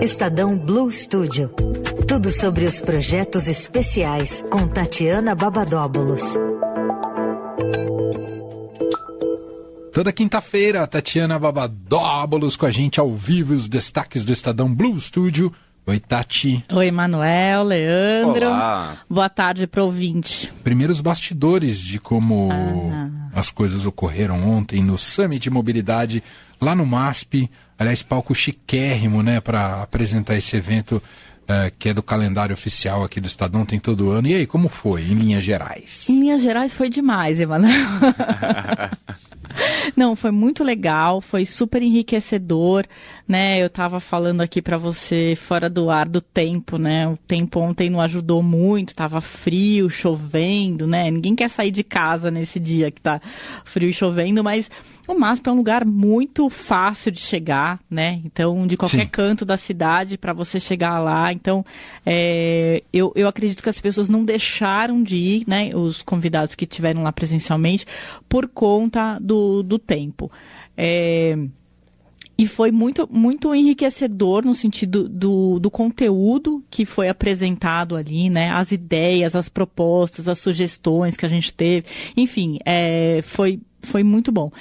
Estadão Blue Studio. Tudo sobre os projetos especiais com Tatiana Babadóbulos. Toda quinta-feira, Tatiana Babadóbulos com a gente ao vivo os destaques do Estadão Blue Studio. Oi, Tati. Oi, Manuel, Leandro. Olá. Boa tarde para ouvinte. Primeiros bastidores de como Ah. as coisas ocorreram ontem no Summit de Mobilidade lá no MASP. Aliás, palco chiquérrimo, né, para apresentar esse evento eh, que é do calendário oficial aqui do Estadão, tem todo ano. E aí, como foi, em linhas gerais? Em linhas gerais foi demais, Emanuel. Não, foi muito legal, foi super enriquecedor, né? Eu tava falando aqui para você fora do ar do tempo, né? O tempo ontem não ajudou muito, tava frio, chovendo, né? Ninguém quer sair de casa nesse dia que tá frio e chovendo, mas o MASP é um lugar muito fácil de chegar, né? Então, de qualquer Sim. canto da cidade para você chegar lá. Então, é, eu, eu acredito que as pessoas não deixaram de ir, né? Os convidados que estiveram lá presencialmente, por conta do, do tempo. É, e foi muito, muito enriquecedor no sentido do, do conteúdo que foi apresentado ali, né? As ideias, as propostas, as sugestões que a gente teve. Enfim, é, foi, foi muito bom.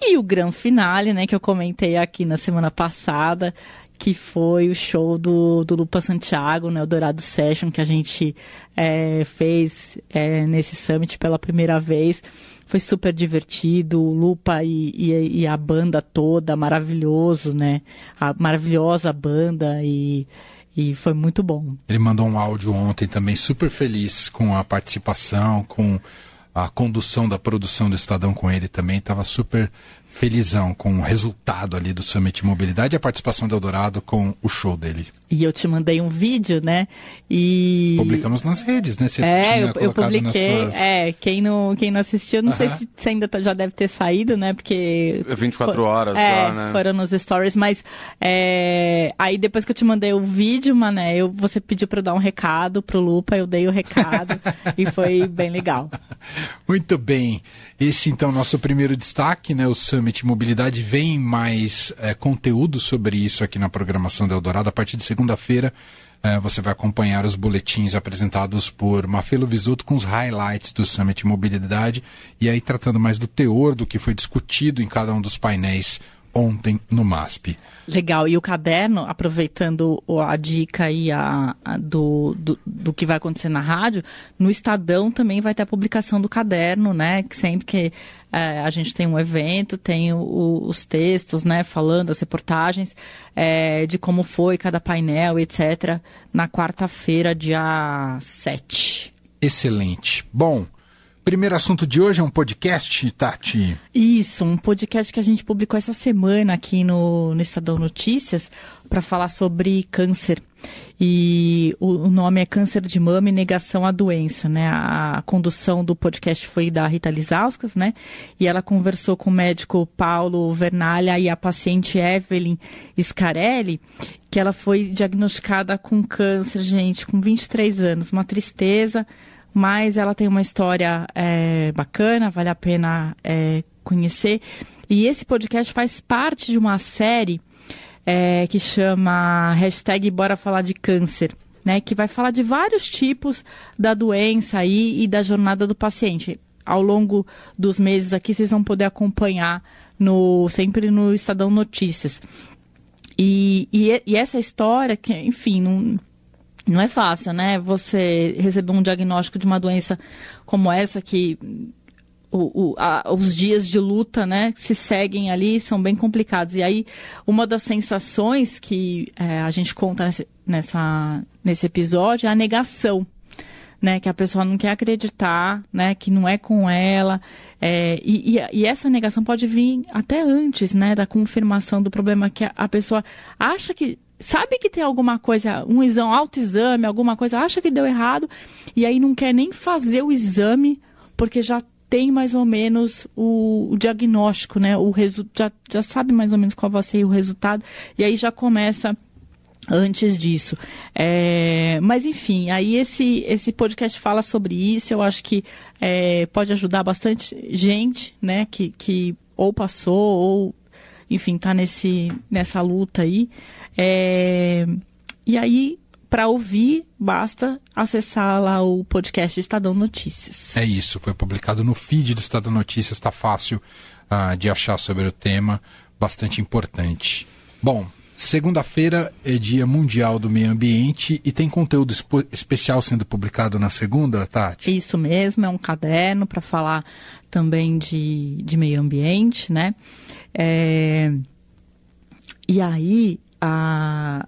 E o grande finale, né, que eu comentei aqui na semana passada, que foi o show do, do Lupa Santiago, né, o Dourado Session, que a gente é, fez é, nesse summit pela primeira vez. Foi super divertido, o Lupa e, e, e a banda toda, maravilhoso, né? A maravilhosa banda e, e foi muito bom. Ele mandou um áudio ontem também super feliz com a participação, com a condução da produção do Estadão com ele também. Estava super felizão com o resultado ali do Summit Mobilidade e a participação do Eldorado com o show dele. E eu te mandei um vídeo, né? E. Publicamos nas redes, né? Você É, tinha eu, eu publiquei. nas suas... É, quem não, quem não assistiu, não sei Aham. se, se ainda tá- já deve ter saído, né? Porque. 24 fo- horas é, só, né? Foram nos stories, mas. é, aí depois que eu te mandei o vídeo, mané, eu, você pediu pra eu dar um recado pro Lupa, eu dei o recado e foi bem legal. Muito bem. Esse então é o nosso primeiro destaque, né? O Summit Mobilidade vem mais eh, conteúdo sobre isso aqui na programação do Eldorado. A partir de segunda-feira eh, você vai acompanhar os boletins apresentados por Mafelo Visuto com os highlights do Summit Mobilidade e aí tratando mais do teor do que foi discutido em cada um dos painéis ontem no MASP. Legal. E o caderno, aproveitando a dica aí a, a do, do, do que vai acontecer na rádio, no Estadão também vai ter a publicação do caderno, né? Que sempre que é, a gente tem um evento, tem o- os textos, né? Falando, as reportagens é, de como foi cada painel, etc. Na quarta-feira, dia 7. Excelente. Bom, primeiro assunto de hoje é um podcast, Tati. Isso, um podcast que a gente publicou essa semana aqui no, no Estadão Notícias para falar sobre câncer. E o, o nome é Câncer de Mama e Negação à Doença, né? A, condução do podcast foi da Rita Lizauskas, né? E ela conversou com o médico Paulo Vernalha e a paciente Evelyn Scarelli, que ela foi diagnosticada com câncer, gente, com 23 anos. Uma tristeza, mas ela tem uma história é, bacana, vale a pena é, conhecer. E esse podcast faz parte de uma série é, que chama hashtag Bora Falar de Câncer. Né, que vai falar de vários tipos da doença aí e da jornada do paciente. Ao longo dos meses aqui, vocês vão poder acompanhar no, sempre no Estadão Notícias. E, e, e essa história, que, enfim, não, não é fácil, né? Você receber um diagnóstico de uma doença como essa, que o, o, a, os dias de luta, né, se seguem ali são bem complicados. E aí, uma das sensações que é, a gente conta nesse, nessa, nesse episódio é a negação. Né, que a pessoa não quer acreditar, né, que não é com ela, é, e, e, e, essa negação pode vir até antes, né, da confirmação do problema que a, a pessoa acha que sabe que tem alguma coisa, um exame, autoexame, alguma coisa, acha que deu errado, e aí não quer nem fazer o exame, porque já tem mais ou menos o, o diagnóstico, né? O já, já sabe mais ou menos qual vai ser o resultado, e aí já começa antes disso. É, mas enfim, aí esse, esse podcast fala sobre isso, eu acho que é, pode ajudar bastante gente, né, que, que ou passou ou enfim, está nesse, nessa luta aí. É, e aí, para ouvir, basta acessar lá o podcast Estadão Notícias. É isso, foi publicado no feed do Estadão Notícias, está fácil uh, de achar sobre o tema, bastante importante. Bom, segunda-feira é Dia Mundial do Meio Ambiente e tem conteúdo especial sendo publicado na segunda, Tati? Isso mesmo, é um caderno para falar também de, de meio ambiente, né? É... E aí, a,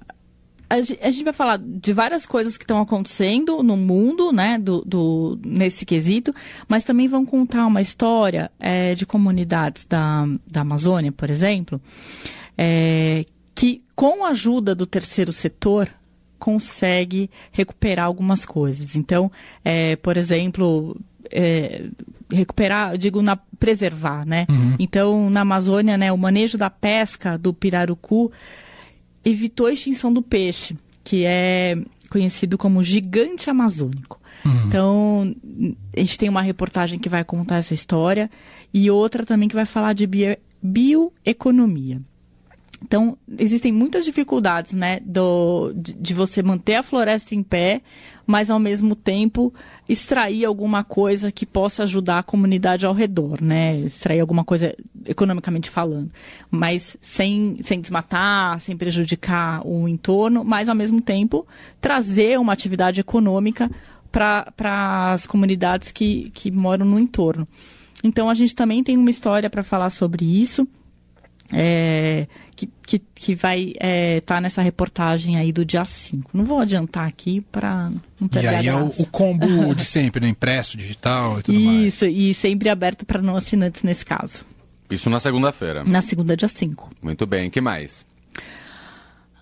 a gente vai falar de várias coisas que estão acontecendo no mundo, né, do, do, nesse quesito, mas também vão contar uma história é, de comunidades da, da Amazônia, por exemplo, é, que com a ajuda do terceiro setor consegue recuperar algumas coisas. Então, é, por exemplo, é, recuperar, digo, na, preservar, né? Uhum. Então, na Amazônia, né, o manejo da pesca do pirarucu evitou a extinção do peixe, que é conhecido como gigante amazônico. Uhum. Então, a gente tem uma reportagem que vai contar essa história e outra também que vai falar de bio, bioeconomia. Então, existem muitas dificuldades, né, do, de, de, você manter a floresta em pé, mas ao mesmo tempo extrair alguma coisa que possa ajudar a comunidade ao redor, né, extrair alguma coisa economicamente falando, mas sem, sem desmatar, sem prejudicar o entorno, mas ao mesmo tempo trazer uma atividade econômica para as comunidades que, que moram no entorno. Então, a gente também tem uma história para falar sobre isso é, que, que, que, vai estar é, tá nessa reportagem aí do dia 5. Não vou adiantar aqui para não perder E aí é o, o, combo de sempre, né? impresso, digital e tudo Isso, mais. Isso, e sempre aberto para não assinantes nesse caso. Isso na segunda-feira. Na segunda, dia 5. Muito bem, que mais?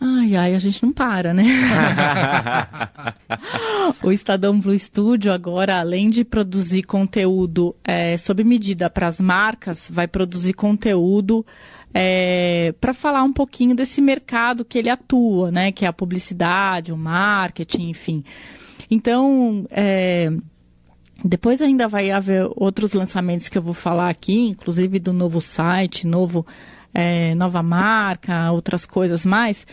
Ai, ai, a gente não para, né? o Estadão Blue Studio agora, além de produzir conteúdo é, sob medida para as marcas, vai produzir conteúdo é, para falar um pouquinho desse mercado que ele atua, né? Que é a publicidade, o marketing, enfim. Então, é, depois ainda vai haver outros lançamentos que eu vou falar aqui, inclusive do novo site, novo, é, nova marca, outras coisas mais.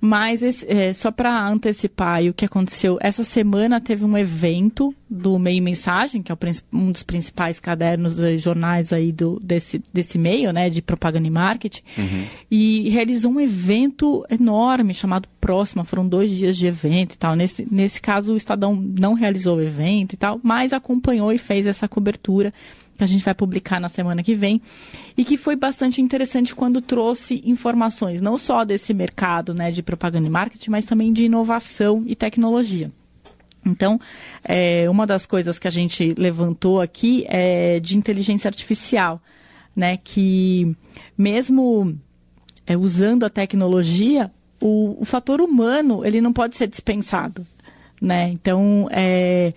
Mas é, só para antecipar o que aconteceu, essa semana teve um evento do Meio Mensagem, que é um dos principais cadernos de jornais aí do, desse, desse meio, né, de propaganda e marketing, uhum. e realizou um evento enorme chamado Próxima, foram dois dias de evento e tal. Nesse, nesse caso, o Estadão não realizou o evento e tal, mas acompanhou e fez essa cobertura que a gente vai publicar na semana que vem, e que foi bastante interessante quando trouxe informações não só desse mercado né, de propaganda e marketing, mas também de inovação e tecnologia. Então, é, uma das coisas que a gente levantou aqui é de inteligência artificial, né, que mesmo é, usando a tecnologia, o, o fator humano ele não pode ser dispensado. Né? Então, é,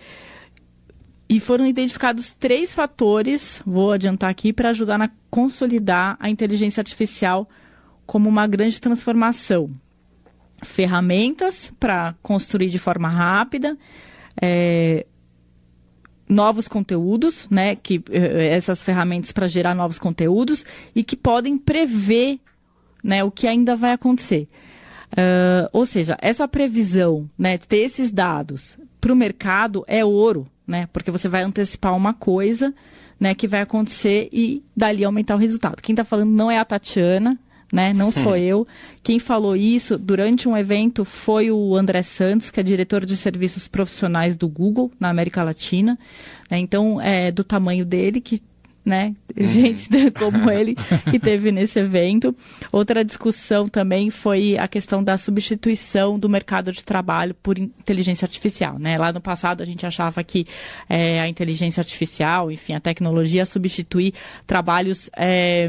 e foram identificados três fatores, vou adiantar aqui, para ajudar a consolidar a inteligência artificial como uma grande transformação. Ferramentas para construir de forma rápida, é, novos conteúdos, né, que é, essas ferramentas para gerar novos conteúdos e que podem prever, né, o que ainda vai acontecer. Uh, ou seja, essa previsão, né, ter esses dados para o mercado é ouro, né? Porque você vai antecipar uma coisa, né, que vai acontecer e dali aumentar o resultado. Quem está falando não é a Tatiana, né? Não sou hum. eu. Quem falou isso durante um evento foi o André Santos, que é diretor de serviços profissionais do Google na América Latina. Né? Então, é do tamanho dele que né? Uhum. Gente como ele que teve nesse evento. Outra discussão também foi a questão da substituição do mercado de trabalho por inteligência artificial, né? Lá no passado a gente achava que é, a inteligência artificial, enfim, a tecnologia substituir trabalhos é,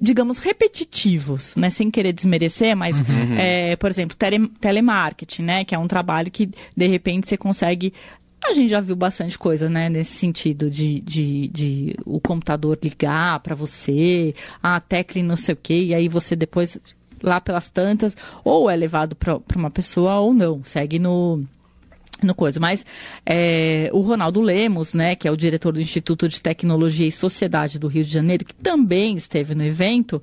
digamos, repetitivos, né? Sem querer desmerecer, mas, uhum. é, por exemplo, tele, telemarketing, né? Que é um trabalho que, de repente, você consegue a gente já viu bastante coisa, né, nesse sentido de, de, de o computador ligar para você, a tecla não sei o quê, e aí você depois, lá pelas tantas, ou é levado para uma pessoa ou não, segue no, no coisa. Mas é, o Ronaldo Lemos, né, que é o diretor do Instituto de Tecnologia e Sociedade do Rio de Janeiro, que também esteve no evento,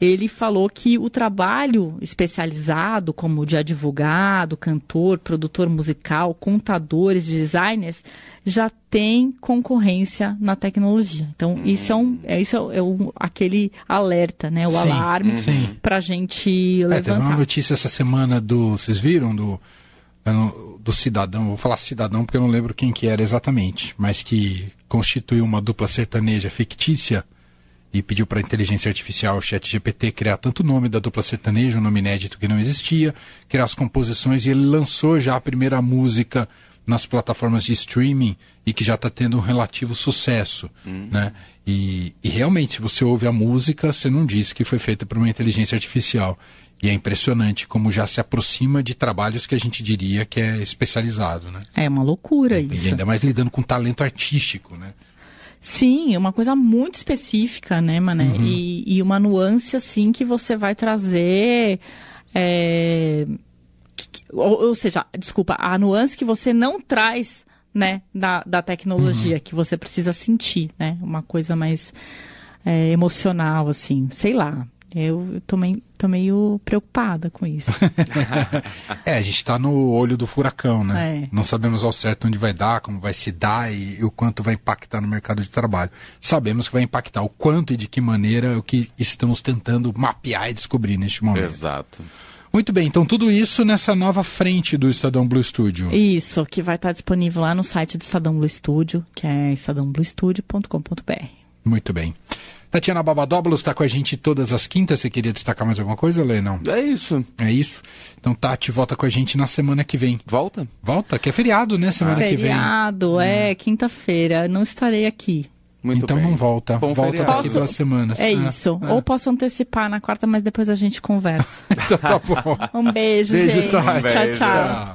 ele falou que o trabalho especializado, como de advogado, cantor, produtor musical, contadores, designers, já tem concorrência na tecnologia. Então, isso é um, é, isso é, um, aquele alerta, né? O Sim, alarme sim. para a gente É, teve uma levantar. notícia essa semana do. Vocês viram? Do, do cidadão, vou falar cidadão porque eu não lembro quem que era exatamente, mas que constituiu uma dupla sertaneja fictícia e pediu para a inteligência artificial, o chat GPT, criar tanto o nome da dupla sertaneja, um nome inédito que não existia, criar as composições e ele lançou já a primeira música nas plataformas de streaming e que já está tendo um relativo sucesso, né? E, e realmente, se você ouve a música, você não diz que foi feita por uma inteligência artificial. E é impressionante como já se aproxima de trabalhos que a gente diria que é especializado, né? É uma loucura E isso. ainda mais lidando com talento artístico, né? Sim, é uma coisa muito específica, né, Mané? Uhum. E, e uma nuance, assim, que você vai trazer. é, ou, ou seja, desculpa, a nuance que você não traz, né, da, da Uhum. tecnologia, que você precisa sentir, né? Uma coisa mais é, emocional, assim, sei lá. Eu, tô, meio, tô meio preocupada com isso. É, a gente está no olho do furacão, né? É. Não sabemos ao certo onde vai dar, como vai se dar e, e o quanto vai impactar no mercado de trabalho. Sabemos que vai impactar o quanto e de que maneira é o que estamos tentando mapear e descobrir neste momento. Exato. Muito bem, então tudo isso nessa nova frente do Estadão Blue Studio. Isso, que vai estar disponível lá no site do Estadão Blue Studio, que é estadãobluestudio.com.br. Muito bem. Tatiana Babadóbulos está com a gente todas as quintas. Você queria destacar mais alguma coisa, Lê? Não. É isso. É isso? Então, Tati volta com a gente na semana que vem. Volta? Volta, que é feriado, né? Semana que vem. Feriado, é, quinta-feira. Não estarei aqui. Muito então bem. não volta. Bom volta feriado. daqui duas semanas. É Ah, isso. ah. Ou posso antecipar na quarta, mas depois a gente conversa. Então tá bom. Um beijo, Beijo, gente. Tati. Tchau, Beijo. tchau. Tchau.